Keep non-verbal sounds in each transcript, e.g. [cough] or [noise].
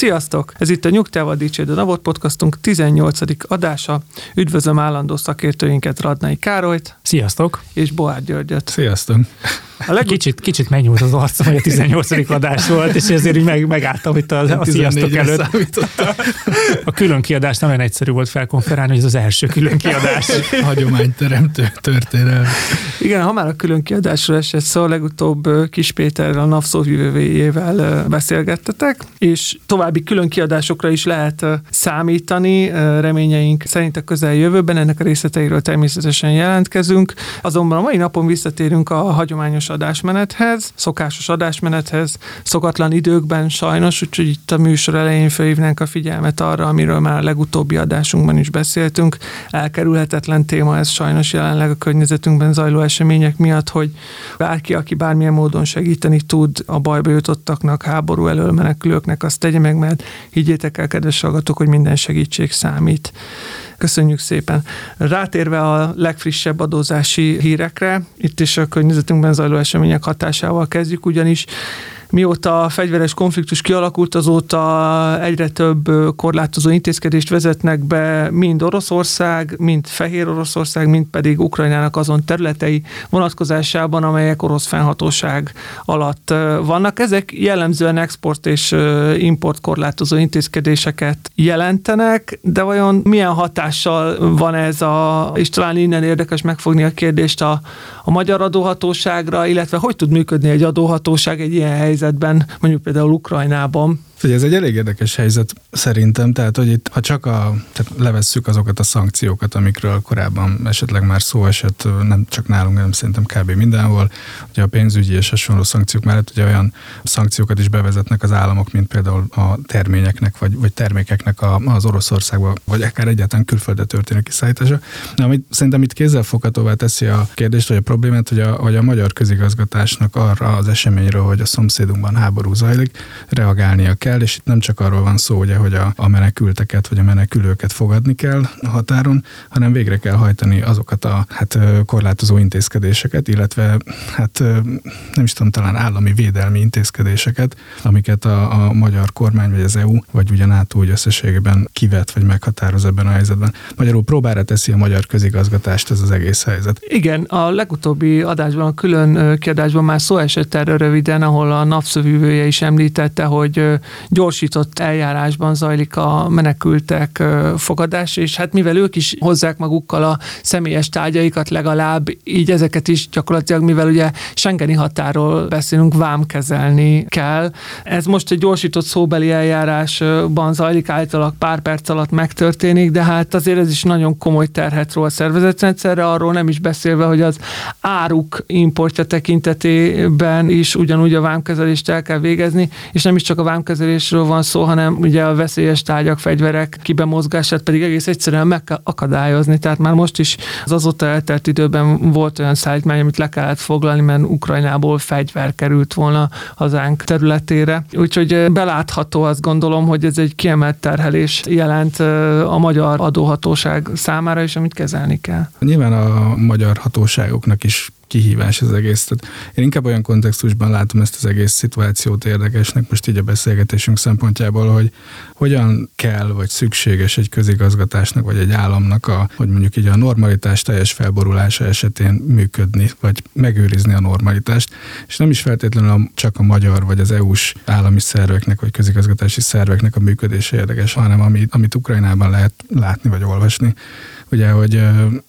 Sziasztok! Ez itt a Nyugtával Dicsérd a Navot podcastunk 18. adása. Üdvözlöm állandó szakértőinket Radnai Károlyt Sziasztok! és Boár Györgyöt. Sziasztok! A legut- Kicsit, kicsit megnyúlt az arcom, hogy a 18. adás volt, és ezért így meg, megálltam itt a, a sziasztok 14-re előtt. számítottam. [laughs] A külön kiadás nem olyan egyszerű volt felkonferálni, hogy ez az első külön kiadás. [laughs] Hagyományteremtő történelem. Igen, ha már a külön kiadásról esett szó, legutóbb ö, Kis Péterrel, a NAV szóvivőjével ö, beszélgettetek, és további külön kiadásokra is lehet számítani. Reményeink szerint a közeljövőben ennek a részleteiről természetesen jelentkezünk. Azonban a mai napon visszatérünk a hagyományos adásmenethez, szokásos adásmenethez, szokatlan időkben sajnos, úgyhogy itt a műsor elején felhívnánk a figyelmet arra, amiről már a legutóbbi adásunkban is beszéltünk. Elkerülhetetlen téma ez sajnos jelenleg a környezetünkben zajló események miatt, hogy bárki, aki bármilyen módon segíteni tud a bajba jutottaknak, háború elől menekülőknek, azt tegye meg, mert higgyétek el, kedves hallgatók, hogy minden segítség számít. Köszönjük szépen. Rátérve a legfrissebb adózási hírekre, itt is a környezetünkben zajló események hatásával kezdjük, ugyanis Mióta a fegyveres konfliktus kialakult, azóta egyre több korlátozó intézkedést vezetnek be mind Oroszország, mind Fehér Oroszország, mind pedig Ukrajnának azon területei vonatkozásában, amelyek orosz fennhatóság alatt vannak. Ezek jellemzően export és import korlátozó intézkedéseket jelentenek, de vajon milyen hatással van ez a, és talán innen érdekes megfogni a kérdést a, a magyar adóhatóságra, illetve hogy tud működni egy adóhatóság egy ilyen helyzetben, mondjuk például Ukrajnában. Ugye ez egy elég érdekes helyzet szerintem, tehát hogy itt, ha csak a, tehát levesszük azokat a szankciókat, amikről korábban esetleg már szó esett, nem csak nálunk, hanem szerintem kb. mindenhol, ugye a pénzügyi és hasonló szankciók mellett ugye olyan szankciókat is bevezetnek az államok, mint például a terményeknek, vagy, vagy termékeknek a, az Oroszországba, vagy akár egyáltalán külföldre történő kiszállítása. De amit szerintem itt kézzelfoghatóvá teszi a kérdést, vagy a problémát, hogy a, hogy a magyar közigazgatásnak arra az eseményről, hogy a szomszédunkban háború zajlik, reagálnia kell, és itt nem csak arról van szó, ugye, hogy a, a menekülteket vagy a menekülőket fogadni kell a határon, hanem végre kell hajtani azokat a hát, korlátozó intézkedéseket, illetve hát nem is tudom, talán állami védelmi intézkedéseket, amiket a, a magyar kormány, vagy az EU, vagy ugye NATO úgy összességében kivet, vagy meghatároz ebben a helyzetben. Magyarul próbára teszi a magyar közigazgatást ez az egész helyzet. Igen, a legutóbbi adásban, a külön kiadásban már szó esett erről röviden, ahol a napszövűvője is említette, hogy gyorsított eljárásban zajlik a menekültek fogadás, és hát mivel ők is hozzák magukkal a személyes tárgyaikat legalább, így ezeket is gyakorlatilag, mivel ugye Schengeni határól beszélünk, vámkezelni kell. Ez most egy gyorsított szóbeli eljárásban zajlik, általában pár perc alatt megtörténik, de hát azért ez is nagyon komoly terhet ró a szervezetrendszerre, arról nem is beszélve, hogy az áruk importja tekintetében is ugyanúgy a vámkezelést el kell végezni, és nem is csak a vámkezelésről van szó, hanem ugye a veszélyes tárgyak, fegyverek kibemozgását pedig egész egyszerűen meg kell akadályozni. Tehát már most is az azóta eltelt időben volt olyan szállítmány, amit le kellett foglalni, mert Ukrajnából fegyver került volna hazánk területére. Úgyhogy belátható azt gondolom, hogy ez egy kiemelt terhelés jelent a magyar adóhatóság számára is, amit kezelni kell. Nyilván a magyar hatóságoknak is kihívás az egész. Tehát én inkább olyan kontextusban látom ezt az egész szituációt érdekesnek, most így a beszélgetésünk szempontjából, hogy hogyan kell, vagy szükséges egy közigazgatásnak, vagy egy államnak, a, hogy mondjuk így a normalitás teljes felborulása esetén működni, vagy megőrizni a normalitást. És nem is feltétlenül csak a magyar, vagy az EU-s állami szerveknek, vagy közigazgatási szerveknek a működése érdekes, hanem amit, amit Ukrajnában lehet látni, vagy olvasni, Ugye, hogy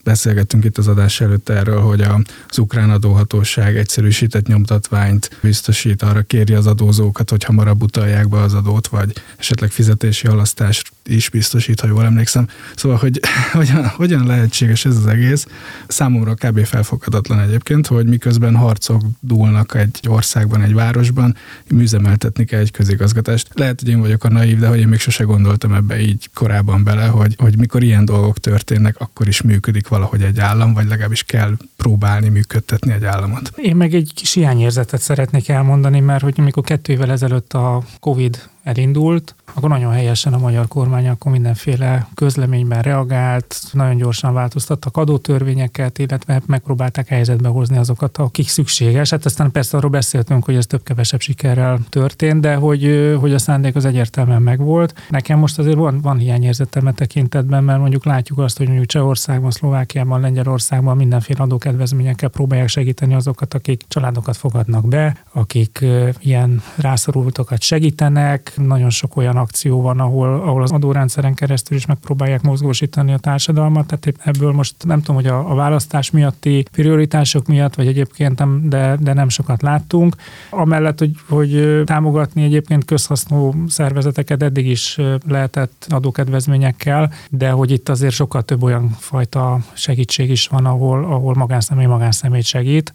beszélgettünk itt az adás előtt erről, hogy az ukrán adóhatóság egyszerűsített nyomtatványt biztosít, arra kéri az adózókat, hogy hamarabb utalják be az adót, vagy esetleg fizetési halasztás is biztosít, ha jól emlékszem. Szóval, hogy [laughs] hogyan, hogyan lehetséges ez az egész? Számomra kb. felfoghatatlan egyébként, hogy miközben harcok dúlnak egy országban, egy városban, műzemeltetni kell egy közigazgatást. Lehet, hogy én vagyok a naív, de hogy én még sose gondoltam ebbe így korábban bele, hogy, hogy mikor ilyen dolgok történnek, akkor is működik valahogy egy állam, vagy legalábbis kell próbálni működtetni egy államot. Én meg egy kis hiányérzetet szeretnék elmondani, mert hogy amikor kettő évvel ezelőtt a COVID elindult, akkor nagyon helyesen a magyar kormány akkor mindenféle közleményben reagált, nagyon gyorsan változtattak adótörvényeket, illetve megpróbálták helyzetbe hozni azokat, akik szükséges. Hát aztán persze arról beszéltünk, hogy ez több-kevesebb sikerrel történt, de hogy, hogy a szándék az egyértelműen megvolt. Nekem most azért van, van hiányérzetem a tekintetben, mert mondjuk látjuk azt, hogy mondjuk Csehországban, Szlovákiában, Lengyelországban mindenféle adókedvezményekkel próbálják segíteni azokat, akik családokat fogadnak be, akik ilyen rászorultakat segítenek. Nagyon sok olyan akció van, ahol, ahol az adórendszeren keresztül is megpróbálják mozgósítani a társadalmat. Tehát ebből most nem tudom, hogy a, a választás miatti prioritások miatt, vagy egyébként nem, de, de nem sokat láttunk. Amellett, hogy, hogy támogatni egyébként közhasznú szervezeteket eddig is lehetett adókedvezményekkel, de hogy itt azért sokkal több olyan fajta segítség is van, ahol, ahol magánszemély magánszemélyt segít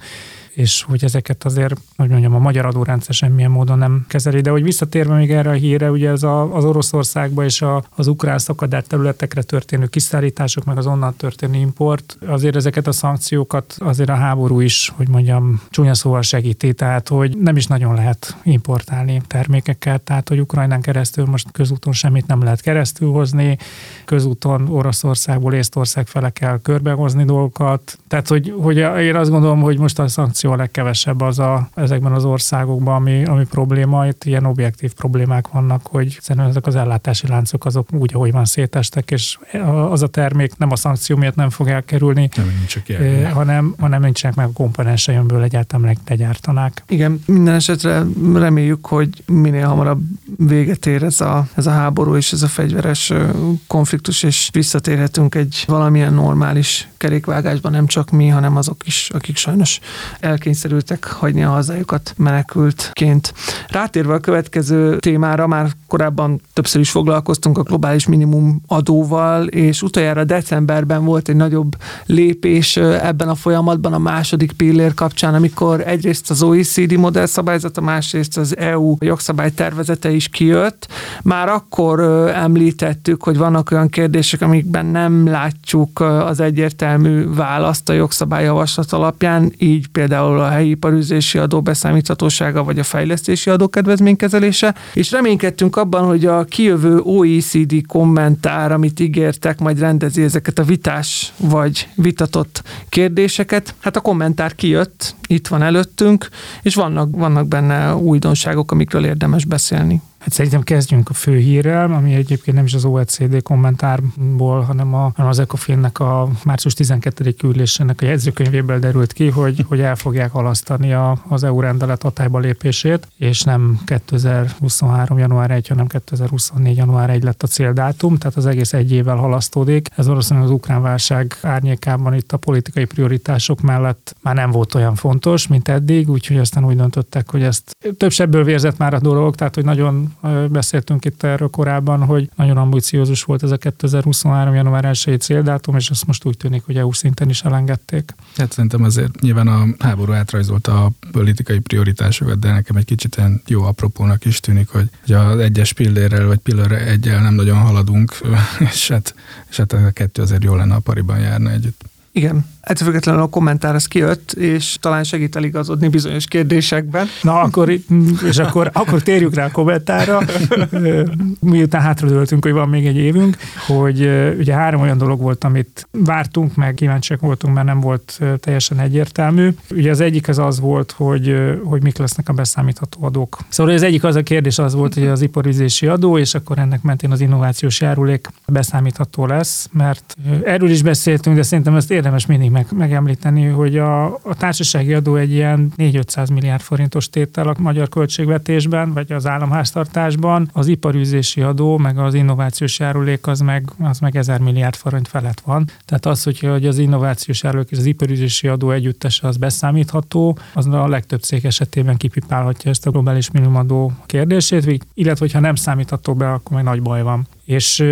és hogy ezeket azért, hogy mondjam, a magyar adórendszer semmilyen módon nem kezeli. De hogy visszatérve még erre a híre, ugye ez a, az Oroszországba és a, az ukrán szakadár területekre történő kiszállítások, meg az onnan történő import, azért ezeket a szankciókat azért a háború is, hogy mondjam, csúnya szóval segíti, tehát hogy nem is nagyon lehet importálni termékeket, tehát hogy Ukrajnán keresztül most közúton semmit nem lehet keresztül hozni, közúton Oroszországból Észtország fele kell körbehozni dolgokat, tehát hogy, hogy én azt gondolom, hogy most a szankció korrupció a legkevesebb az a, ezekben az országokban, ami, ami probléma. Itt ilyen objektív problémák vannak, hogy szerintem ezek az ellátási láncok azok úgy, ahogy van szétestek, és az a termék nem a szankció miatt nem fog elkerülni, nem, csak eh, hanem, hanem nincsenek meg a komponense, amiből egyáltalán legyártanák. Igen, minden esetre reméljük, hogy minél hamarabb véget ér ez a, ez a háború és ez a fegyveres konfliktus, és visszatérhetünk egy valamilyen normális kerékvágásban, nem csak mi, hanem azok is, akik sajnos el elkényszerültek hagyni a hazájukat menekültként. Rátérve a következő témára, már korábban többször is foglalkoztunk a globális minimum adóval, és utoljára decemberben volt egy nagyobb lépés ebben a folyamatban a második pillér kapcsán, amikor egyrészt az OECD modellszabályzata, másrészt az EU jogszabály tervezete is kijött. Már akkor említettük, hogy vannak olyan kérdések, amikben nem látjuk az egyértelmű választ a jogszabályjavaslat alapján, így például például a helyi iparűzési adó beszámíthatósága, vagy a fejlesztési adó kedvezménykezelése, és reménykedtünk abban, hogy a kijövő OECD kommentár, amit ígértek, majd rendezi ezeket a vitás vagy vitatott kérdéseket. Hát a kommentár kijött, itt van előttünk, és vannak, vannak benne újdonságok, amikről érdemes beszélni. Hát szerintem kezdjünk a fő hírrel, ami egyébként nem is az OECD kommentárból, hanem, a, hanem az ECOFIN-nek a március 12. ülésének a jegyzőkönyvéből derült ki, hogy, hogy el fogják halasztani a, az EU rendelet hatályba lépését, és nem 2023. január 1, hanem 2024. január 1 lett a céldátum, tehát az egész egy évvel halasztódik. Ez valószínűleg az ukrán válság árnyékában itt a politikai prioritások mellett már nem volt olyan fontos, mint eddig, úgyhogy aztán úgy döntöttek, hogy ezt több sebből vérzett már a dolog, tehát hogy nagyon beszéltünk itt erről korábban, hogy nagyon ambiciózus volt ez a 2023. január 1 céldátum, és azt most úgy tűnik, hogy EU szinten is elengedték. Hát szerintem azért nyilván a háború átrajzolta a politikai prioritásokat, de nekem egy kicsit ilyen jó apropónak is tűnik, hogy, hogy az egyes pillérrel vagy pillérre egyel nem nagyon haladunk, [laughs] és hát, és hát a kettő azért jól lenne a pariban járna együtt. Igen, Ettől a kommentár az kijött, és talán segít eligazodni bizonyos kérdésekben. Na, akkor, és akkor, akkor térjük rá a kommentára, miután hátradőltünk, hogy van még egy évünk, hogy ugye három olyan dolog volt, amit vártunk, meg kíváncsiak voltunk, mert nem volt teljesen egyértelmű. Ugye az egyik az az volt, hogy, hogy mik lesznek a beszámítható adók. Szóval az egyik az a kérdés az volt, hogy az iparizési adó, és akkor ennek mentén az innovációs járulék beszámítható lesz, mert erről is beszéltünk, de szerintem ezt érdemes mindig meg, megemlíteni, hogy a, a társasági adó egy ilyen 4-500 milliárd forintos tétel a magyar költségvetésben, vagy az államháztartásban, az iparűzési adó, meg az innovációs járulék az meg, az meg 1000 milliárd forint felett van. Tehát az, hogy, hogy az innovációs járulék és az iparűzési adó együttese az beszámítható, az a legtöbb cég esetében kipipálhatja ezt a globális minimumadó kérdését, illetve hogyha nem számítható be, akkor meg nagy baj van És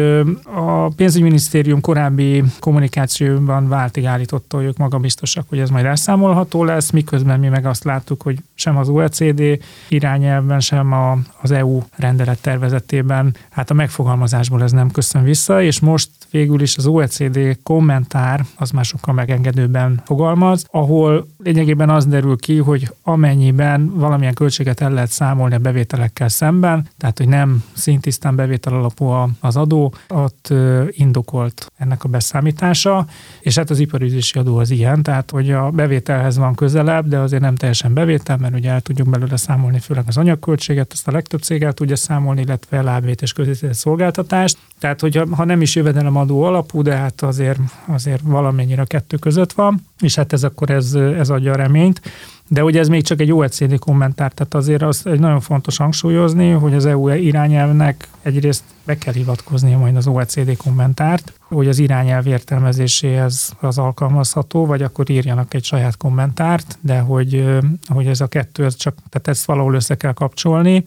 a pénzügyminisztérium korábbi kommunikációban váltig állította, hogy ők magabiztosak, hogy ez majd elszámolható lesz, miközben mi meg azt láttuk, hogy sem az OECD irányelvben, sem a, az EU rendelet tervezetében, hát a megfogalmazásból ez nem köszön vissza, és most végül is az OECD kommentár az már sokkal megengedőben fogalmaz, ahol lényegében az derül ki, hogy amennyiben valamilyen költséget el lehet számolni a bevételekkel szemben, tehát hogy nem szintisztán bevétel alapú az adó, ott indokolt ennek a beszámítása, és hát az iparüzési adó az ilyen, tehát hogy a bevételhez van közelebb, de azért nem teljesen bevétel, mert ugye el tudjuk belőle számolni főleg az anyagköltséget, ezt a legtöbb cég el tudja számolni, illetve lábvét és közvetített szolgáltatást. Tehát, hogyha ha nem is jövedelemadó alapú, de hát azért, azért valamennyire a kettő között van, és hát ez akkor ez, ez adja a reményt. De ugye ez még csak egy OECD kommentár, tehát azért az egy nagyon fontos hangsúlyozni, hogy az EU irányelvnek egyrészt be kell hivatkozni majd az OECD kommentárt, hogy az irányelv értelmezéséhez az alkalmazható, vagy akkor írjanak egy saját kommentárt, de hogy, hogy ez a kettő, ez csak, tehát ezt valahol össze kell kapcsolni,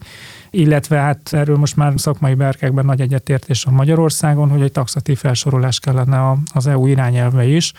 illetve hát erről most már szakmai berkekben nagy egyetértés a Magyarországon, hogy egy taxatív felsorolás kellene az EU irányelve is,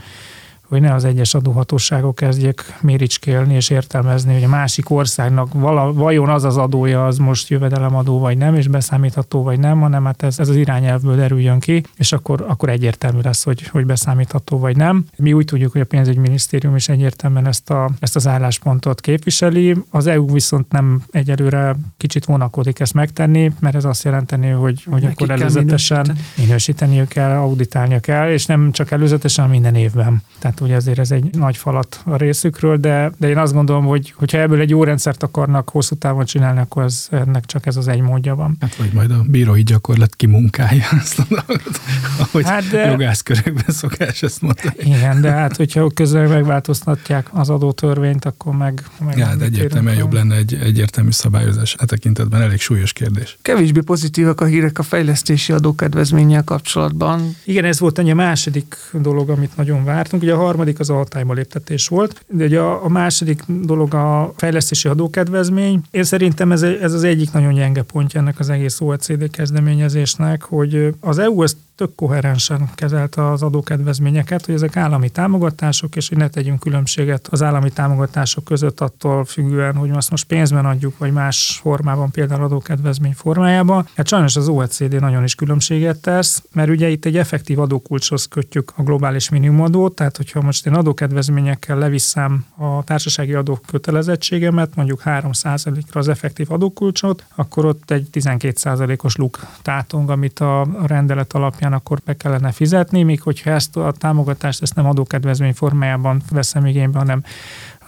hogy ne az egyes adóhatóságok kezdjék méricskélni és értelmezni, hogy a másik országnak vala, vajon az az adója, az most jövedelemadó vagy nem, és beszámítható vagy nem, hanem hát ez, ez az irányelvből derüljön ki, és akkor, akkor egyértelmű lesz, hogy, hogy beszámítható vagy nem. Mi úgy tudjuk, hogy a pénzügyminisztérium is egyértelműen ezt, a, ezt az álláspontot képviseli. Az EU viszont nem egyelőre kicsit vonakodik ezt megtenni, mert ez azt jelenteni, hogy, hogy akkor előzetesen minősíteniük kell, auditálnia kell, és nem csak előzetesen, minden évben. Tehát ugye azért ez egy nagy falat a részükről, de, de én azt gondolom, hogy hogyha ebből egy jó rendszert akarnak hosszú távon csinálni, akkor ez, ennek csak ez az egy módja van. Hát vagy majd a bírói gyakorlat kimunkálja [laughs] azt a dolgot, ahogy hát de, jogászkörökben szokás ezt mondani. Igen, de hát hogyha közben megváltoztatják az adótörvényt, akkor meg... meg ja, de egyértelműen jobb lenne egy egyértelmű szabályozás. E tekintetben elég súlyos kérdés. Kevésbé pozitívak a hírek a fejlesztési adókedvezménnyel kapcsolatban. Igen, ez volt a második dolog, amit nagyon vártunk. Ugye a harmadik az altályba léptetés volt, de ugye a, a második dolog a fejlesztési adókedvezmény. Én szerintem ez, ez az egyik nagyon gyenge pontja ennek az egész OECD kezdeményezésnek, hogy az EU ezt tök koherensen kezelte az adókedvezményeket, hogy ezek állami támogatások, és hogy ne tegyünk különbséget az állami támogatások között attól függően, hogy azt most pénzben adjuk, vagy más formában, például adókedvezmény formájában. Hát sajnos az OECD nagyon is különbséget tesz, mert ugye itt egy effektív adókulcshoz kötjük a globális minimumadót, tehát hogyha most én adókedvezményekkel leviszem a társasági adó kötelezettségemet, mondjuk 3%-ra az effektív adókulcsot, akkor ott egy 12%-os luk tátong, amit a rendelet alapján alapján akkor be kellene fizetni, míg hogyha ezt a támogatást ezt nem adókedvezmény formájában veszem igénybe, hanem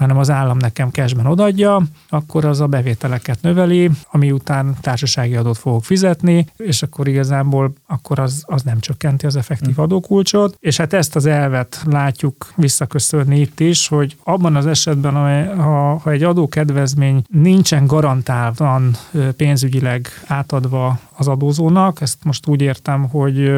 hanem az állam nekem cashben odadja, akkor az a bevételeket növeli, ami után társasági adót fogok fizetni, és akkor igazából akkor az, az nem csökkenti az effektív hm. adókulcsot, és hát ezt az elvet látjuk visszaköszönni itt is, hogy abban az esetben, ha, ha egy adókedvezmény nincsen garantáltan pénzügyileg átadva az adózónak, ezt most úgy értem, hogy,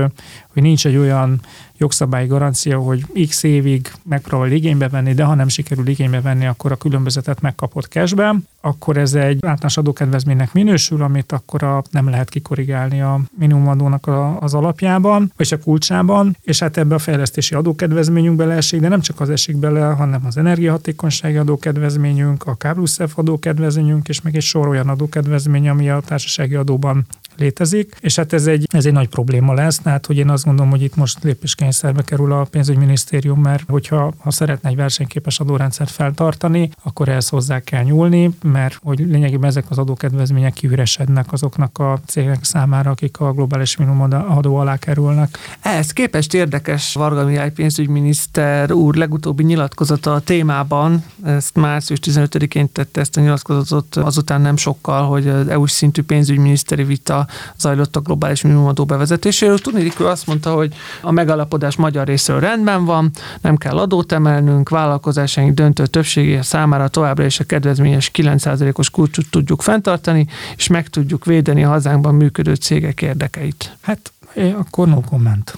hogy nincs egy olyan jogszabályi garancia, hogy x évig megpróbál igénybe venni, de ha nem sikerül igénybe venni, akkor a különbözetet megkapott cashben, akkor ez egy általános adókedvezménynek minősül, amit akkor a, nem lehet kikorrigálni a minimumadónak az alapjában, vagy a kulcsában, és hát ebbe a fejlesztési adókedvezményünk beleesik, de nem csak az esik bele, hanem az energiahatékonysági adókedvezményünk, a kábluszef adókedvezményünk, és meg egy sor olyan adókedvezmény, ami a társasági adóban létezik, és hát ez egy, ez egy nagy probléma lesz, tehát hogy én azt gondolom, hogy itt most lépéskényszerbe kerül a pénzügyminisztérium, mert hogyha ha szeretne egy versenyképes adórendszert feltartani, akkor ehhez hozzá kell nyúlni, mert hogy lényegében ezek az adókedvezmények kiüresednek azoknak a cégek számára, akik a globális minimum adó alá kerülnek. Ehhez képest érdekes Varga Mihály pénzügyminiszter úr legutóbbi nyilatkozata a témában, ezt március 15-én tette ezt a nyilatkozatot, azután nem sokkal, hogy EU-s szintű pénzügyminiszteri vita zajlott a globális minimumadó bevezetéséről. Tudni, ő azt mondta, hogy a megalapodás magyar részéről rendben van, nem kell adót emelnünk, vállalkozásaink döntő többségé számára továbbra is a kedvezményes 9%-os kulcsot tudjuk fenntartani, és meg tudjuk védeni a hazánkban működő cégek érdekeit. Hát akkor no comment.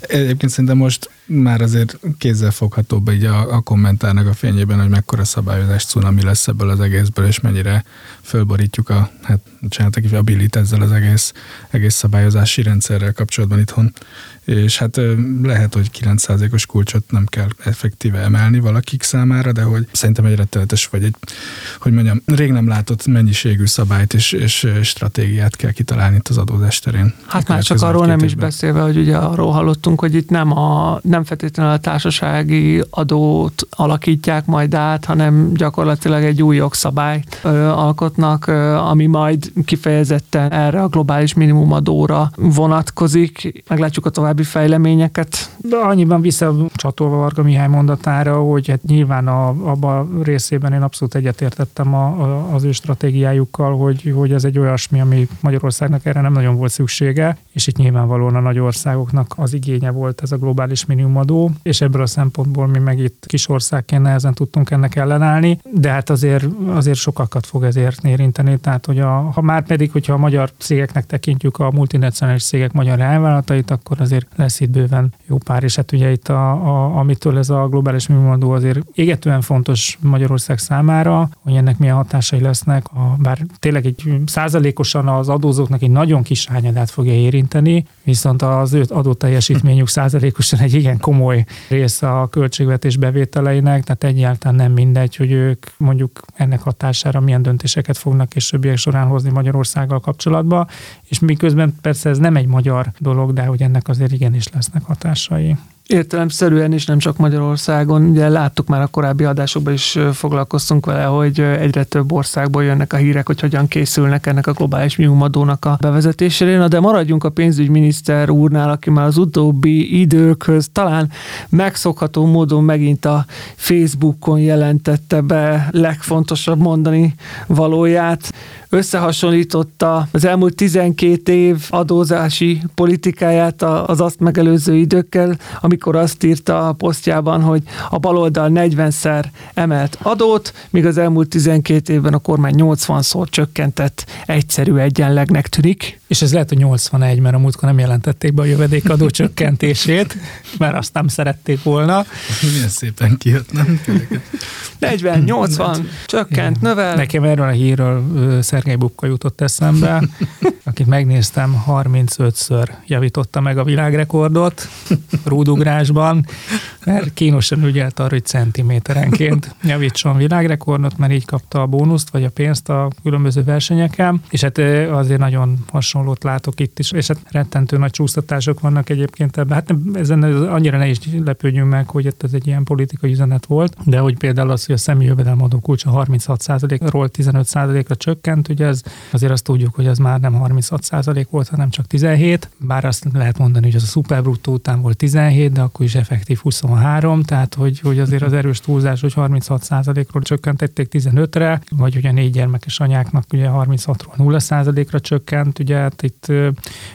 Egyébként szerintem most már azért kézzelfoghatóbb így a, a kommentárnak a fényében, hogy mekkora szabályozás cunami lesz ebből az egészből, és mennyire fölborítjuk a, hát csináltak a billit ezzel az egész, egész szabályozási rendszerrel kapcsolatban itthon és hát lehet, hogy 9%-os kulcsot nem kell effektíve emelni valakik számára, de hogy szerintem egy rettenetes vagy egy, hogy mondjam, rég nem látott mennyiségű szabályt és, és stratégiát kell kitalálni itt az adózás terén. Hát már csak arról nem is beszélve, hogy ugye arról hallottunk, hogy itt nem, a, nem feltétlenül a társasági adót alakítják majd át, hanem gyakorlatilag egy új jogszabályt alkotnak, ami majd kifejezetten erre a globális minimumadóra vonatkozik. Meglátjuk a további fejleményeket. De annyiban visszacsatolva Varga Mihály mondatára, hogy hát nyilván a, abban részében én abszolút egyetértettem a, a, az ő stratégiájukkal, hogy, hogy ez egy olyasmi, ami Magyarországnak erre nem nagyon volt szüksége, és itt nyilvánvalóan a nagy országoknak az igénye volt ez a globális minimumadó, és ebből a szempontból mi meg itt kis országként nehezen tudtunk ennek ellenállni, de hát azért, azért sokakat fog ezért érinteni, tehát hogy a, ha már pedig, hogyha a magyar cégeknek tekintjük a multinacionális cégek magyar elvállalatait, akkor azért lesz itt bőven jó pár, és hát ugye itt a, a, amitől ez a globális minimumadó azért égetően fontos Magyarország számára, hogy ennek milyen hatásai lesznek, a, bár tényleg egy százalékosan az adózóknak egy nagyon kis hányadát fogja érinteni, viszont az ő adóteljesítményük százalékosan egy igen komoly része a költségvetés bevételeinek, tehát egyáltalán nem mindegy, hogy ők mondjuk ennek hatására milyen döntéseket fognak későbbiek során hozni Magyarországgal kapcsolatban, és miközben persze ez nem egy magyar dolog, de hogy ennek azért igenis lesznek hatásai. Értelemszerűen is nem csak Magyarországon, ugye láttuk már a korábbi adásokban is foglalkoztunk vele, hogy egyre több országból jönnek a hírek, hogy hogyan készülnek ennek a globális minimumadónak a bevezetésére. Na de maradjunk a pénzügyminiszter úrnál, aki már az utóbbi időkhöz talán megszokható módon megint a Facebookon jelentette be legfontosabb mondani valóját összehasonlította az elmúlt 12 év adózási politikáját az azt megelőző időkkel, amikor azt írta a posztjában, hogy a baloldal 40-szer emelt adót, míg az elmúlt 12 évben a kormány 80-szor csökkentett egyszerű egyenlegnek tűnik. És ez lehet, hogy 81, mert a múltkor nem jelentették be a jövedékadó [laughs] csökkentését, mert azt nem szerették volna. Milyen szépen kijött, nem? 40, 80, csökkent, növel. Nekem erről a hírről Szergei Bukka jutott eszembe, [laughs] akit megnéztem, 35-ször javította meg a világrekordot rúdugrásban, mert kínosan ügyelt arra, hogy centiméterenként javítson világrekordot, mert így kapta a bónuszt, vagy a pénzt a különböző versenyeken, és hát azért nagyon hasonlót látok itt is, és hát rettentő nagy csúsztatások vannak egyébként ebben. Hát ezen annyira ne is lepődjünk meg, hogy ez egy ilyen politikai üzenet volt, de hogy például az, hogy a személyi jövedelmadó kulcsa 36%-ról 15%-ra csökkent, ugye ez, azért azt tudjuk, hogy az már nem 36% volt, hanem csak 17, bár azt lehet mondani, hogy az a szuperbruttó után volt 17, de akkor is effektív 23, tehát hogy, hogy azért az erős túlzás, hogy 36%-ról csökkentették 15-re, vagy ugye négy gyermekes anyáknak ugye 36-ról 0%-ra csökkent, ugye hát itt,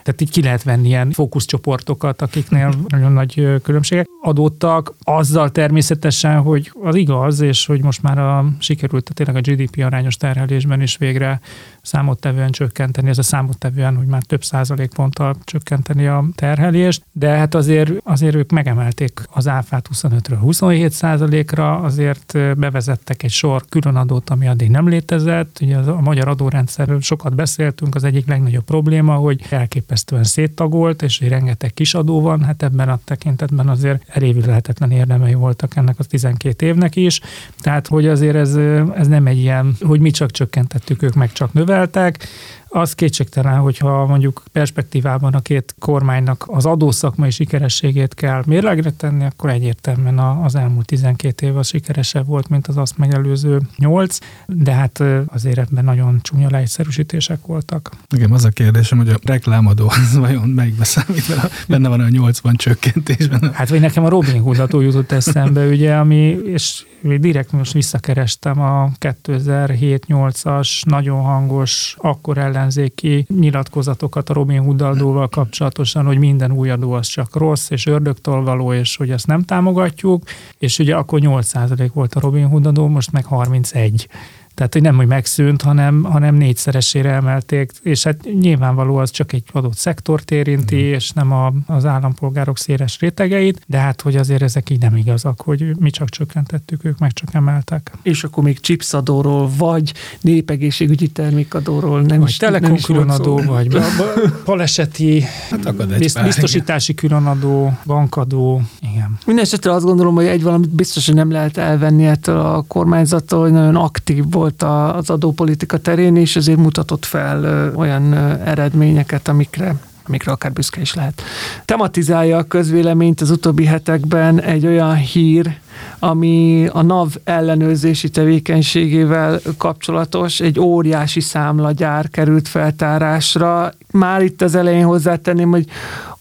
tehát itt ki lehet venni ilyen fókuszcsoportokat, akiknél nagyon nagy különbségek adottak, azzal természetesen, hogy az igaz, és hogy most már a, sikerült a tényleg a GDP arányos terhelésben is végre számottevően csökkenteni, ez a számottevően, hogy már több százalékponttal csökkenteni a terhelést, de hát azért, azért ők megemelték az áfát 25-ről 27 százalékra, azért bevezettek egy sor különadót, ami addig nem létezett. Ugye a magyar adórendszerről sokat beszéltünk, az egyik legnagyobb probléma, hogy elképesztően széttagolt, és hogy rengeteg kis adó van, hát ebben a tekintetben azért elévülhetetlen érdemei voltak ennek az 12 évnek is. Tehát, hogy azért ez, ez nem egy ilyen, hogy mi csak csökkentettük, ők meg csak növel növeltek, az kétségtelen, hogyha mondjuk perspektívában a két kormánynak az adószakmai sikerességét kell mérlegre tenni, akkor egyértelműen az elmúlt 12 év az sikeresebb volt, mint az azt megelőző 8, de hát azért ebben nagyon csúnya leegyszerűsítések voltak. Igen, az a kérdésem, hogy a reklámadó az vajon melyikbe számít, benne van a 80 csökkentésben. Hát vagy nekem a Robin Hood jutott eszembe, [laughs] ugye, ami, és direkt most visszakerestem a 2007-8-as nagyon hangos, akkor ellenzéki nyilatkozatokat a Robin Hood adóval kapcsolatosan, hogy minden új adó az csak rossz, és ördögtől való, és hogy ezt nem támogatjuk, és ugye akkor 8% volt a Robin Hood adó, most meg 31. Tehát, hogy nem, hogy megszűnt, hanem, hanem négyszeresére emelték, és hát nyilvánvaló az csak egy adott szektort érinti, mm. és nem a, az állampolgárok széles rétegeit, de hát, hogy azért ezek így nem igazak, hogy mi csak csökkentettük, ők meg csak emeltek. És akkor még chipsadóról, vagy népegészségügyi termékadóról nem vagy is telekom különadó, vagy [laughs] baleseti hát bizt, biztosítási különadó, bankadó, igen. Mindenesetre azt gondolom, hogy egy valamit biztos, hogy nem lehet elvenni ettől a kormányzattól, hogy nagyon aktív volt az adópolitika terén, és ezért mutatott fel olyan eredményeket, amikre amikre akár büszke is lehet. Tematizálja a közvéleményt az utóbbi hetekben egy olyan hír, ami a NAV ellenőrzési tevékenységével kapcsolatos, egy óriási számlagyár került feltárásra. Már itt az elején hozzátenném, hogy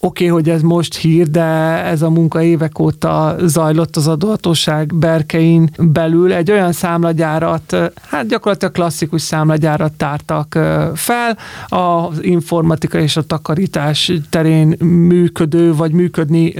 oké, okay, hogy ez most hír, de ez a munka évek óta zajlott az adóhatóság berkein belül. Egy olyan számlagyárat, hát gyakorlatilag klasszikus számlagyárat tártak fel, az informatika és a takarítás terén működő, vagy működni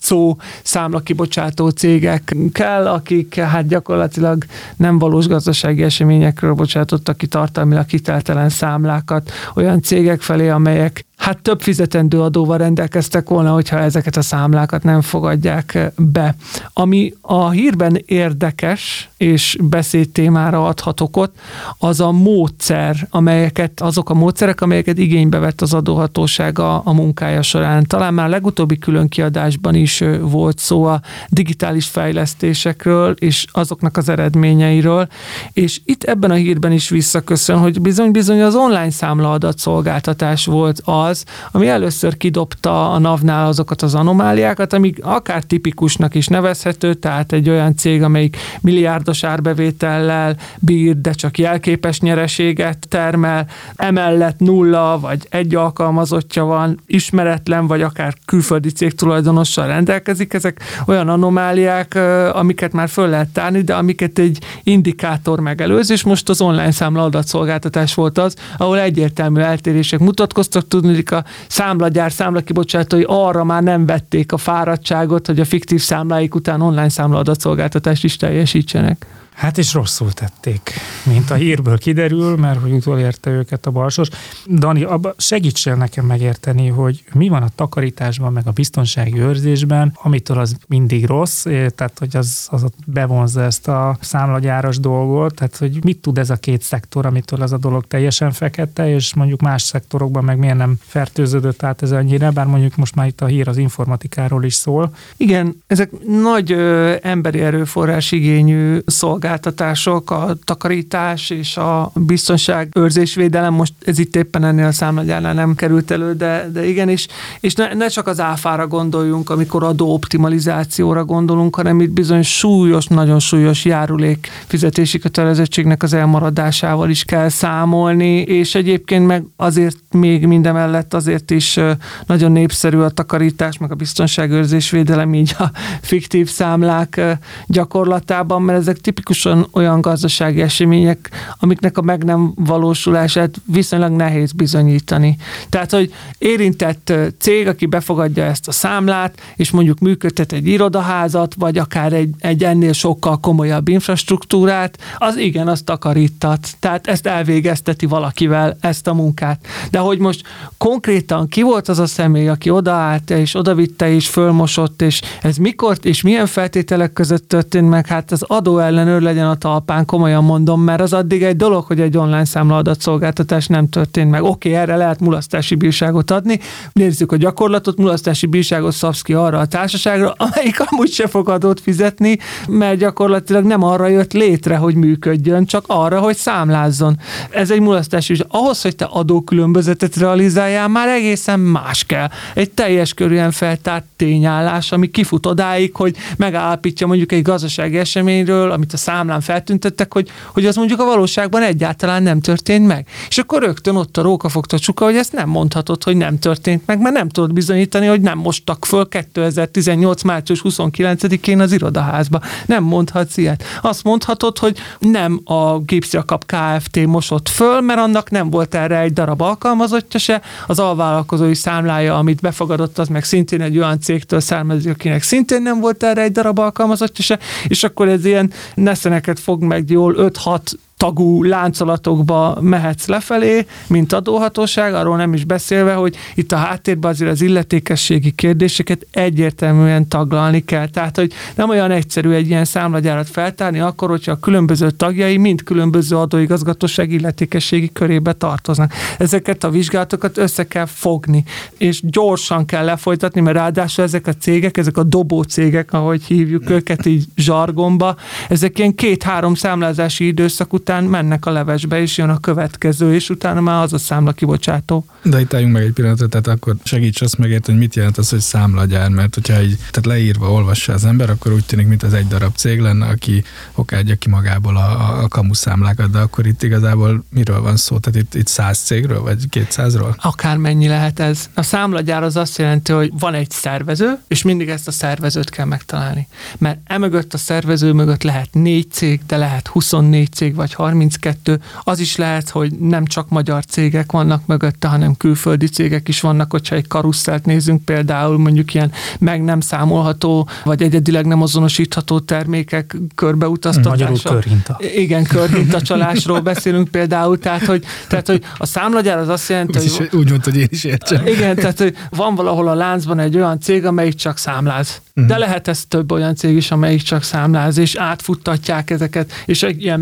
látszó számlakibocsátó cégekkel, akik hát gyakorlatilag nem valós gazdasági eseményekről bocsátottak ki tartalmilag hiteltelen számlákat. Olyan cégek felé, amelyek hát több fizetendő adóval rendelkeztek volna, hogyha ezeket a számlákat nem fogadják be. Ami a hírben érdekes, és beszédtémára adhat okot, az a módszer, amelyeket, azok a módszerek, amelyeket igénybe vett az adóhatóság a, a munkája során. Talán már a legutóbbi külön kiadásban is volt szó a digitális fejlesztésekről, és azoknak az eredményeiről, és itt ebben a hírben is visszaköszön, hogy bizony-bizony az online számla adatszolgáltatás volt az, az, ami először kidobta a NAV-nál azokat az anomáliákat, amik akár tipikusnak is nevezhető, tehát egy olyan cég, amelyik milliárdos árbevétellel bír, de csak jelképes nyereséget termel, emellett nulla vagy egy alkalmazottja van, ismeretlen vagy akár külföldi cég tulajdonossal rendelkezik, ezek olyan anomáliák, amiket már föl lehet tárni, de amiket egy indikátor megelőz, és most az online számla adatszolgáltatás volt az, ahol egyértelmű eltérések mutatkoztak, tudni, a számlagyár, számlakibocsátói arra már nem vették a fáradtságot, hogy a fiktív számláik után online számlaadatszolgáltatást is teljesítsenek. Hát és rosszul tették, mint a hírből kiderül, mert hogy utolérte őket a balsos. Dani, abba segítsél nekem megérteni, hogy mi van a takarításban, meg a biztonsági őrzésben, amitől az mindig rossz, eh, tehát hogy az, az bevonza ezt a számlagyáras dolgot, tehát hogy mit tud ez a két szektor, amitől ez a dolog teljesen fekete, és mondjuk más szektorokban meg miért nem fertőződött át ez annyira, bár mondjuk most már itt a hír az informatikáról is szól. Igen, ezek nagy ö, emberi erőforrás igényű szolgáltatások, szolgáltatások, a takarítás és a biztonság, őrzésvédelem, most ez itt éppen ennél a számlagyárnál nem került elő, de, de igen, és, és ne, ne csak az áfára gondoljunk, amikor adó optimalizációra gondolunk, hanem itt bizony súlyos, nagyon súlyos járulék fizetési kötelezettségnek az elmaradásával is kell számolni, és egyébként meg azért még mindemellett azért is nagyon népszerű a takarítás, meg a biztonságőrzésvédelem így a [laughs] fiktív számlák gyakorlatában, mert ezek tipikus tipikusan olyan gazdasági események, amiknek a meg nem valósulását viszonylag nehéz bizonyítani. Tehát, hogy érintett cég, aki befogadja ezt a számlát, és mondjuk működtet egy irodaházat, vagy akár egy, egy ennél sokkal komolyabb infrastruktúrát, az igen, azt takarítat. Tehát ezt elvégezteti valakivel, ezt a munkát. De hogy most konkrétan ki volt az a személy, aki odaállt, és odavitte, és fölmosott, és ez mikor, és milyen feltételek között történt meg, hát az adó ellenőr legyen a talpán, komolyan mondom, mert az addig egy dolog, hogy egy online számla adatszolgáltatás nem történt meg. Oké, okay, erre lehet mulasztási bírságot adni. Nézzük a gyakorlatot, mulasztási bírságot szabsz ki arra a társaságra, [laughs] amelyik amúgy se fog adót fizetni, mert gyakorlatilag nem arra jött létre, hogy működjön, csak arra, hogy számlázzon. Ez egy mulasztási bírság. Ahhoz, hogy te adókülönbözetet realizáljál, már egészen más kell. Egy teljes körűen feltárt tényállás, ami kifut odáig, hogy megállapítja mondjuk egy gazdasági eseményről, amit a számlán feltüntettek, hogy, hogy az mondjuk a valóságban egyáltalán nem történt meg. És akkor rögtön ott a rókafogta csuka, hogy ezt nem mondhatod, hogy nem történt meg, mert nem tudod bizonyítani, hogy nem mostak föl 2018. március 29-én az irodaházba. Nem mondhatsz ilyet. Azt mondhatod, hogy nem a Gipsjakap Kft. mosott föl, mert annak nem volt erre egy darab alkalmazottja se. Az alvállalkozói számlája, amit befogadott, az meg szintén egy olyan cégtől származik, akinek szintén nem volt erre egy darab alkalmazottja se, és akkor ez ilyen neszeneket fog meg jól 5-6 tagú láncolatokba mehetsz lefelé, mint adóhatóság, arról nem is beszélve, hogy itt a háttérben azért az illetékességi kérdéseket egyértelműen taglalni kell. Tehát, hogy nem olyan egyszerű egy ilyen számlagyárat feltárni, akkor, hogyha a különböző tagjai mind különböző adóigazgatóság illetékességi körébe tartoznak. Ezeket a vizsgálatokat össze kell fogni, és gyorsan kell lefolytatni, mert ráadásul ezek a cégek, ezek a dobó cégek, ahogy hívjuk őket így zsargomba, ezek ilyen két-három számlázási időszak után mennek a levesbe, és jön a következő, és utána már az a számla kibocsátó. De itt álljunk meg egy pillanatot, tehát akkor segíts azt megérteni, hogy mit jelent az, hogy számlagyár, mert hogyha így, tehát leírva olvassa az ember, akkor úgy tűnik, mint az egy darab cég lenne, aki okádja ki magából a, a kamuszámlákat, de akkor itt igazából miről van szó? Tehát itt, itt száz cégről, vagy kétszázról? Akár mennyi lehet ez. A számlagyár az azt jelenti, hogy van egy szervező, és mindig ezt a szervezőt kell megtalálni. Mert emögött a szervező mögött lehet négy cég, de lehet 24 cég, vagy 32. Az is lehet, hogy nem csak magyar cégek vannak mögötte, hanem külföldi cégek is vannak, hogyha egy karusszelt nézünk, például mondjuk ilyen meg nem számolható, vagy egyedileg nem azonosítható termékek körbeutaztatása. Magyarul körhinta. Igen, körhinta csalásról beszélünk például, tehát hogy, tehát, hogy a számlagyár az azt jelenti, úgy, hogy... Úgy mondta, hogy én is értsem. Igen, tehát hogy van valahol a láncban egy olyan cég, amelyik csak számláz. De lehet ez több olyan cég is, amelyik csak számláz, és átfuttatják ezeket, és egy ilyen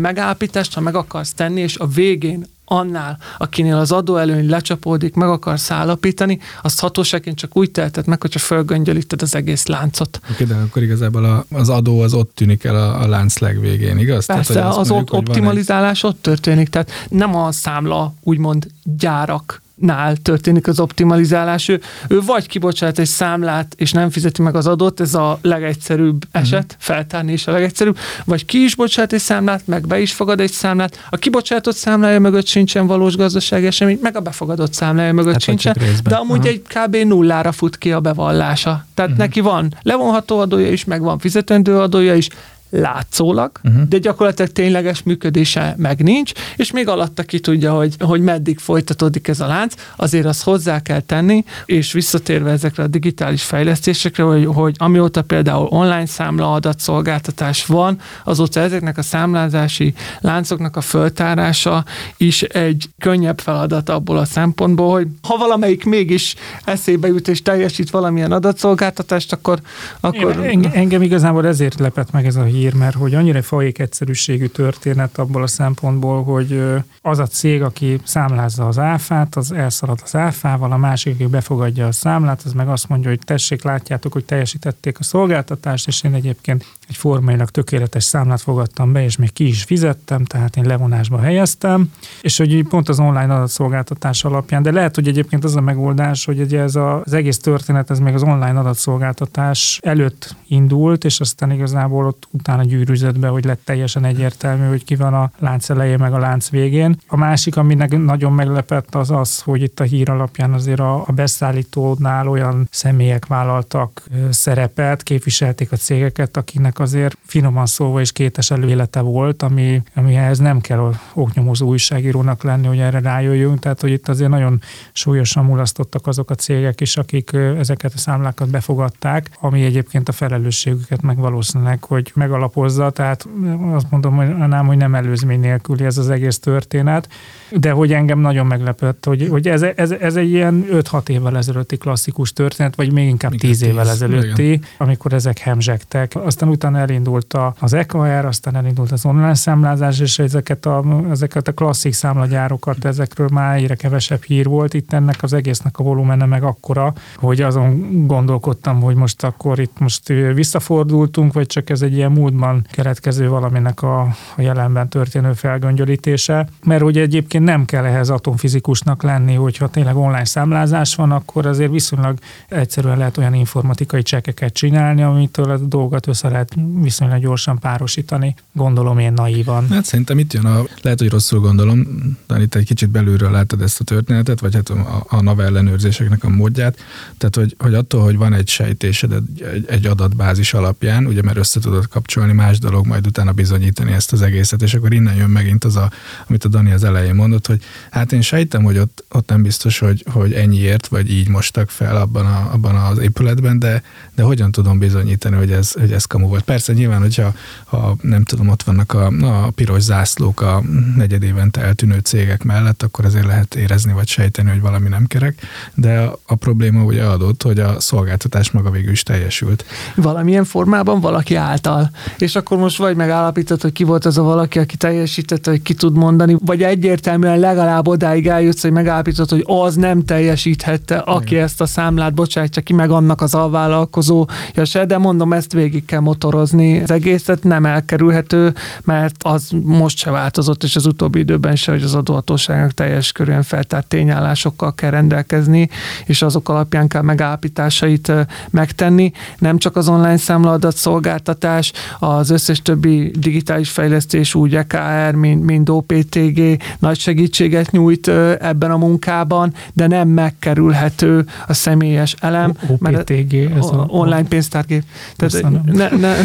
megállapítást, ha meg akarsz tenni, és a végén annál, akinél az adóelőny lecsapódik, meg akarsz állapítani, azt hatóságként csak úgy teheted meg, hogyha fölgöngyölíted az egész láncot. Oké, de akkor igazából a, az adó az ott tűnik el a, a lánc legvégén, igaz? Persze, tehát, az mondjuk, ott optimalizálás egy... ott történik, tehát nem a számla úgymond gyárak nál történik az optimalizálás. Ő, ő vagy kibocsát egy számlát, és nem fizeti meg az adót, ez a legegyszerűbb eset, uh-huh. feltárni is a legegyszerűbb, vagy ki is bocsát egy számlát, meg be is fogad egy számlát, a kibocsátott számlája mögött sincsen valós gazdasági esemény, meg a befogadott számlája mögött hát, sincsen, de amúgy uh-huh. egy kb. nullára fut ki a bevallása. Tehát uh-huh. neki van levonható adója is, meg van fizetendő adója is, látszólag, uh-huh. de gyakorlatilag tényleges működése meg nincs, és még alatta ki tudja, hogy, hogy meddig folytatódik ez a lánc, azért azt hozzá kell tenni, és visszatérve ezekre a digitális fejlesztésekre, hogy, hogy amióta például online számla adatszolgáltatás van, azóta ezeknek a számlázási láncoknak a föltárása is egy könnyebb feladat abból a szempontból, hogy ha valamelyik mégis eszébe jut és teljesít valamilyen adatszolgáltatást, akkor... akkor... Engem igazából ezért lepett meg ez a hír, hír, mert hogy annyira folyik egyszerűségű történet abból a szempontból, hogy az a cég, aki számlázza az áfát, az elszalad az áfával, a másik, aki befogadja a számlát, az meg azt mondja, hogy tessék, látjátok, hogy teljesítették a szolgáltatást, és én egyébként egy formailag tökéletes számlát fogadtam be, és még ki is fizettem, tehát én levonásba helyeztem, és hogy pont az online adatszolgáltatás alapján, de lehet, hogy egyébként az a megoldás, hogy ugye ez a, az egész történet, ez még az online adatszolgáltatás előtt indult, és aztán igazából ott utána gyűrűzött be, hogy lett teljesen egyértelmű, hogy ki van a lánc elején, meg a lánc végén. A másik, ami nagyon meglepett, az az, hogy itt a hír alapján azért a, a beszállítónál olyan személyek vállaltak szerepet, képviselték a cégeket, akinek azért finoman szólva is kétes előélete volt, ami, amihez nem kell oknyomozó újságírónak lenni, hogy erre rájöjjünk. Tehát, hogy itt azért nagyon súlyosan mulasztottak azok a cégek is, akik ezeket a számlákat befogadták, ami egyébként a felelősségüket meg valószínűleg, hogy megalapozza, tehát azt mondom, hogy nem, hogy nem előzmény nélküli ez az egész történet, de hogy engem nagyon meglepett, hogy, hogy ez, ez, ez egy ilyen 5-6 évvel ezelőtti klasszikus történet, vagy még inkább 10 évvel ezelőtti, igen. amikor ezek hemzsegtek. Aztán utána elindult az EKR, aztán elindult az online számlázás, és ezeket a, ezeket a klasszik számlagyárokat, ezekről már egyre kevesebb hír volt. Itt ennek az egésznek a volumene meg akkora, hogy azon gondolkodtam, hogy most akkor itt most visszafordultunk, vagy csak ez egy ilyen múltban keretkező valaminek a, a jelenben történő felgöngyölítése. Mert ugye egyébként nem kell ehhez atomfizikusnak lenni, hogyha tényleg online számlázás van, akkor azért viszonylag egyszerűen lehet olyan informatikai csekeket csinálni, amitől a dolgot össze lehet viszonylag gyorsan párosítani. Gondolom én naívan. Hát szerintem itt jön a, lehet, hogy rosszul gondolom, de itt egy kicsit belülről látod ezt a történetet, vagy hát a, a NAV ellenőrzéseknek a módját. Tehát, hogy, hogy attól, hogy van egy sejtésed egy, egy adatbázis alapján, ugye mert össze tudod kapcsolni, más dolog majd utána bizonyítani ezt az egészet, és akkor innen jön megint az, a, amit a Dani az elején mondott, hogy hát én sejtem, hogy ott, ott nem biztos, hogy, hogy ennyiért, vagy így mostak fel abban, a, abban az épületben, de, de hogyan tudom bizonyítani, hogy ez, hogy ez kamu volt. Persze nyilván, hogyha ha nem tudom, ott vannak a, a piros zászlók a negyed évente eltűnő cégek mellett, akkor azért lehet érezni vagy sejteni, hogy valami nem kerek, de a, a probléma ugye adott, hogy a szolgáltatás maga végül is teljesült. Valamilyen formában valaki által. És akkor most vagy megállapított, hogy ki volt az a valaki, aki teljesítette, hogy ki tud mondani, vagy egyértelműen legalább odáig eljutsz, hogy megállapított, hogy az nem teljesíthette, aki Igen. ezt a számlát bocsátja ki, meg annak az alvállalkozója se, de mondom, ezt végig kell motorozni. Az egészet nem elkerülhető, mert az most se változott, és az utóbbi időben se, hogy az adóhatóságnak teljes körűen feltárt tényállásokkal kell rendelkezni, és azok alapján kell megállapításait megtenni. Nem csak az online számlaadat szolgáltatás, az összes többi digitális fejlesztés, úgy EKR, mint, mint OPTG nagy segítséget nyújt ebben a munkában, de nem megkerülhető a személyes elem. OPTG, ez a, online pénztárgép. Tehát ne, ne,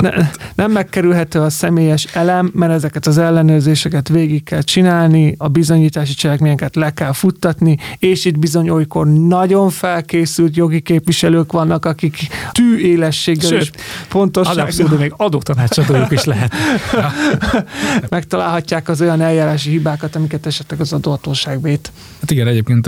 [laughs] ne, nem megkerülhető a személyes elem, mert ezeket az ellenőrzéseket végig kell csinálni, a bizonyítási cselekményeket le kell futtatni, és itt bizony olykor nagyon felkészült jogi képviselők vannak, akik tű élességgel Sőt, és pontossággal. még adótanácsadójuk is lehet. [laughs] Megtalálhatják az olyan eljárási hibákat, amiket esetleg az adóhatóság vét. Hát igen, egyébként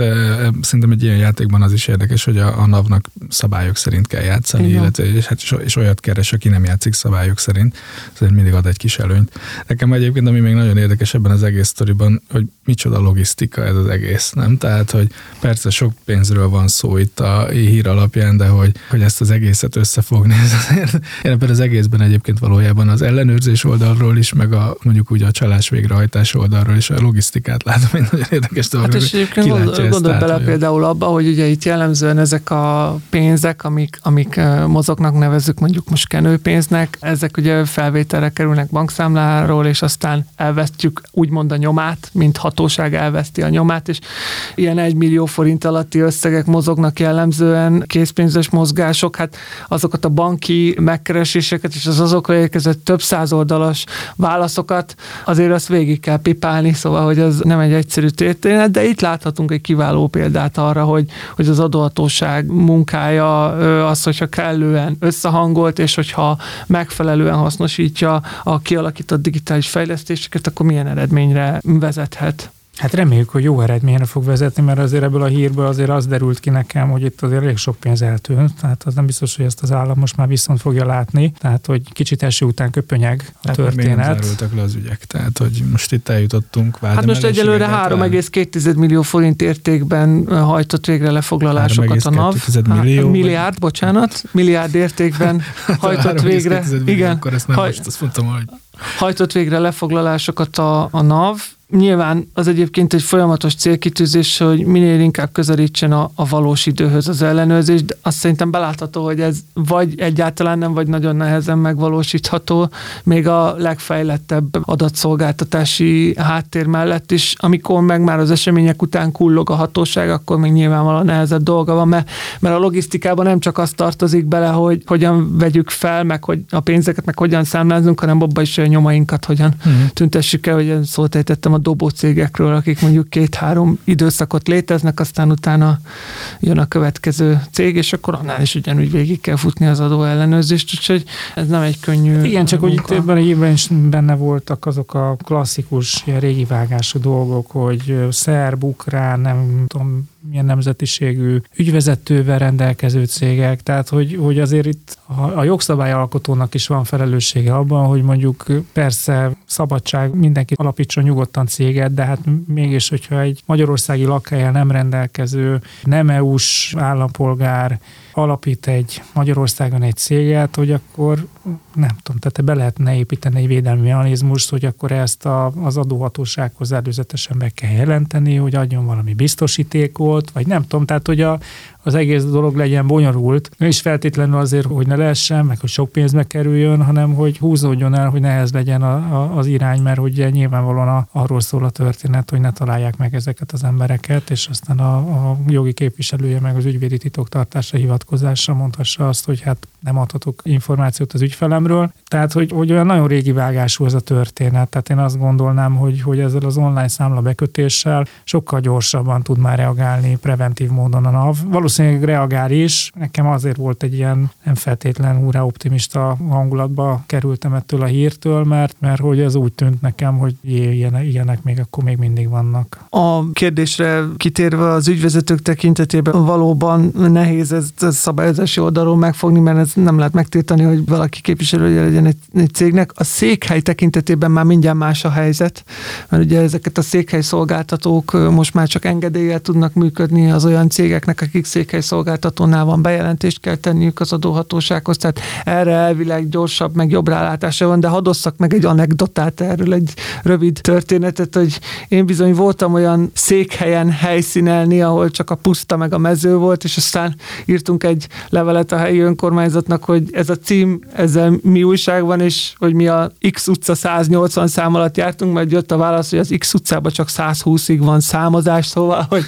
szerintem egy ilyen játékban az is érdekes, hogy a, a NAV-nak szabályok szerint kell játszani, igen. illetve és, hát, és olyat keres, aki nem játszik szabályok szerint, ezért mindig ad egy kis előnyt. Nekem egyébként, ami még nagyon érdekes ebben az egész sztoriban, hogy micsoda logisztika ez az egész, nem? Tehát, hogy persze sok pénzről van szó itt a hír alapján, de hogy, hogy ezt az egészet összefogni, ez azért, ebben az egészben egyébként valójában az ellenőrzés oldalról is, meg a mondjuk úgy a csalás végrehajtás oldalról is a logisztikát látom, hogy nagyon érdekes dolog. Hát és egyébként gondol, gondol bele például abba, hogy ugye itt jellemzően ezek a pénzek, amik, amik mozognak, nevezzük mondjuk most kenőpénznek, ezek ugye felvételre kerülnek bankszámláról, és aztán elvesztjük úgymond a nyomát, mint hatóság elveszti a nyomát, és ilyen egy millió forint alatti összegek mozognak jellemzően, készpénzes mozgások, hát azokat a banki megkereséseket és az azokra érkezett több száz oldalas válaszokat azért azt végig kell pipálni, szóval, hogy ez nem egy egyszerű történet, de itt láthatunk egy kiváló példát arra, hogy, hogy az adóhatóság munkája az, hogyha kellően összehangolt, és hogyha megfelelően hasznosítja a kialakított digitális fejlesztéseket, akkor milyen eredményre vezethet. Hát reméljük, hogy jó eredményre fog vezetni, mert azért ebből a hírből azért az derült ki nekem, hogy itt azért elég sok pénz eltűnt, tehát az nem biztos, hogy ezt az állam most már viszont fogja látni, tehát hogy kicsit eső után köpönyeg a hát történet. Még nem zárultak le az ügyek, tehát hogy most itt eljutottunk. Hát most egyelőre 3,2 millió forint értékben hajtott végre lefoglalásokat a NAV. Millió, milliárd, bocsánat, milliárd értékben [laughs] hajtott végre. Millió, igen, akkor ezt már haj, most azt mondtam, hogy hajtott végre lefoglalásokat a, a NAV, Nyilván az egyébként egy folyamatos célkitűzés, hogy minél inkább közelítsen a, a valós időhöz az ellenőrzés, de azt szerintem belátható, hogy ez vagy egyáltalán nem, vagy nagyon nehezen megvalósítható, még a legfejlettebb adatszolgáltatási háttér mellett is, amikor meg már az események után kullog a hatóság, akkor még nyilvánvalóan nehezebb dolga van, mert, mert a logisztikában nem csak az tartozik bele, hogy hogyan vegyük fel, meg hogy a pénzeket, meg hogyan számlázunk, hanem abban is a nyomainkat hogyan hmm. tüntessük el, hogy szólt a dobócégekről, akik mondjuk két-három időszakot léteznek, aztán utána jön a következő cég, és akkor annál is ugyanúgy végig kell futni az adó ellenőrzést, úgyhogy ez nem egy könnyű Igen, csak hogy itt ebben a évben is benne voltak azok a klasszikus, ilyen régi vágású dolgok, hogy szerb, ukrán, nem tudom, milyen nemzetiségű ügyvezetővel rendelkező cégek, tehát hogy, hogy azért itt a, jogszabályalkotónak is van felelőssége abban, hogy mondjuk persze szabadság, mindenki alapítson nyugodtan céget, de hát mégis, hogyha egy magyarországi lakhelyen nem rendelkező, nem EU-s állampolgár alapít egy Magyarországon egy céget, hogy akkor nem tudom, tehát be lehetne építeni egy védelmi mechanizmust, hogy akkor ezt a, az adóhatósághoz előzetesen be kell jelenteni, hogy adjon valami biztosítékot, vagy nem tudom, tehát hogy a, az egész dolog legyen bonyolult, és feltétlenül azért, hogy ne lehessen, meg hogy sok pénzbe kerüljön, hanem hogy húzódjon el, hogy nehez legyen a, a, az irány, mert ugye nyilvánvalóan a, arról szól a történet, hogy ne találják meg ezeket az embereket, és aztán a, a jogi képviselője meg az ügyvédi titoktartásra hivatkozásra mondhassa azt, hogy hát nem adhatok információt az ügyfelemről. Tehát, hogy, hogy olyan nagyon régi vágású ez a történet. Tehát én azt gondolnám, hogy, hogy ezzel az online számla bekötéssel sokkal gyorsabban tud már reagálni preventív módon a NAV. Valószínűleg valószínűleg reagál is. Nekem azért volt egy ilyen nem feltétlen úrá optimista hangulatba kerültem ettől a hírtől, mert, mert hogy ez úgy tűnt nekem, hogy ilyenek, ilyenek még akkor még mindig vannak. A kérdésre kitérve az ügyvezetők tekintetében valóban nehéz ezt a szabályozási oldalról megfogni, mert ez nem lehet megtiltani, hogy valaki képviselője legyen egy, egy cégnek. A székhely tekintetében már mindjárt más a helyzet, mert ugye ezeket a székhely szolgáltatók most már csak engedéllyel tudnak működni az olyan cégeknek, akik székhely szolgáltatónál van bejelentést kell tenniük az adóhatósághoz, tehát erre elvileg gyorsabb, meg jobb rálátása van, de hadosszak meg egy anekdotát erről, egy rövid történetet, hogy én bizony voltam olyan székhelyen helyszínelni, ahol csak a puszta meg a mező volt, és aztán írtunk egy levelet a helyi önkormányzatnak, hogy ez a cím, ezzel mi újság van, és hogy mi a X utca 180 szám alatt jártunk, majd jött a válasz, hogy az X utcában csak 120-ig van számozás, szóval, hogy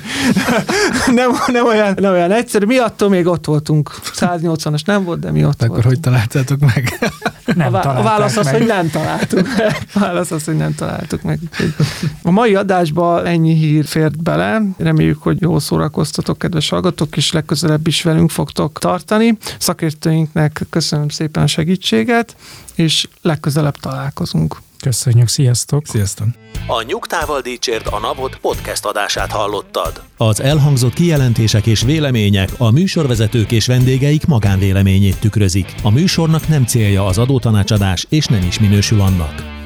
[laughs] nem, nem, olyan, nem olyan egyszerű. Mi attól még ott voltunk. 180-as nem volt, de mi ott Akkor voltunk. hogy találtátok meg? Nem a, vá- a válasz az, meg. hogy nem találtuk meg. A válasz az, hogy nem találtuk meg. A mai adásba ennyi hír fért bele. Reméljük, hogy jól szórakoztatok, kedves hallgatók, és legközelebb is velünk fogtok tartani. Szakértőinknek köszönöm szépen a segítséget, és legközelebb találkozunk. Köszönjük, sziasztok! Sziasztok! A Nyugtával Dícsért a Napot podcast adását hallottad. Az elhangzott kijelentések és vélemények a műsorvezetők és vendégeik magánvéleményét tükrözik. A műsornak nem célja az adótanácsadás, és nem is minősül annak.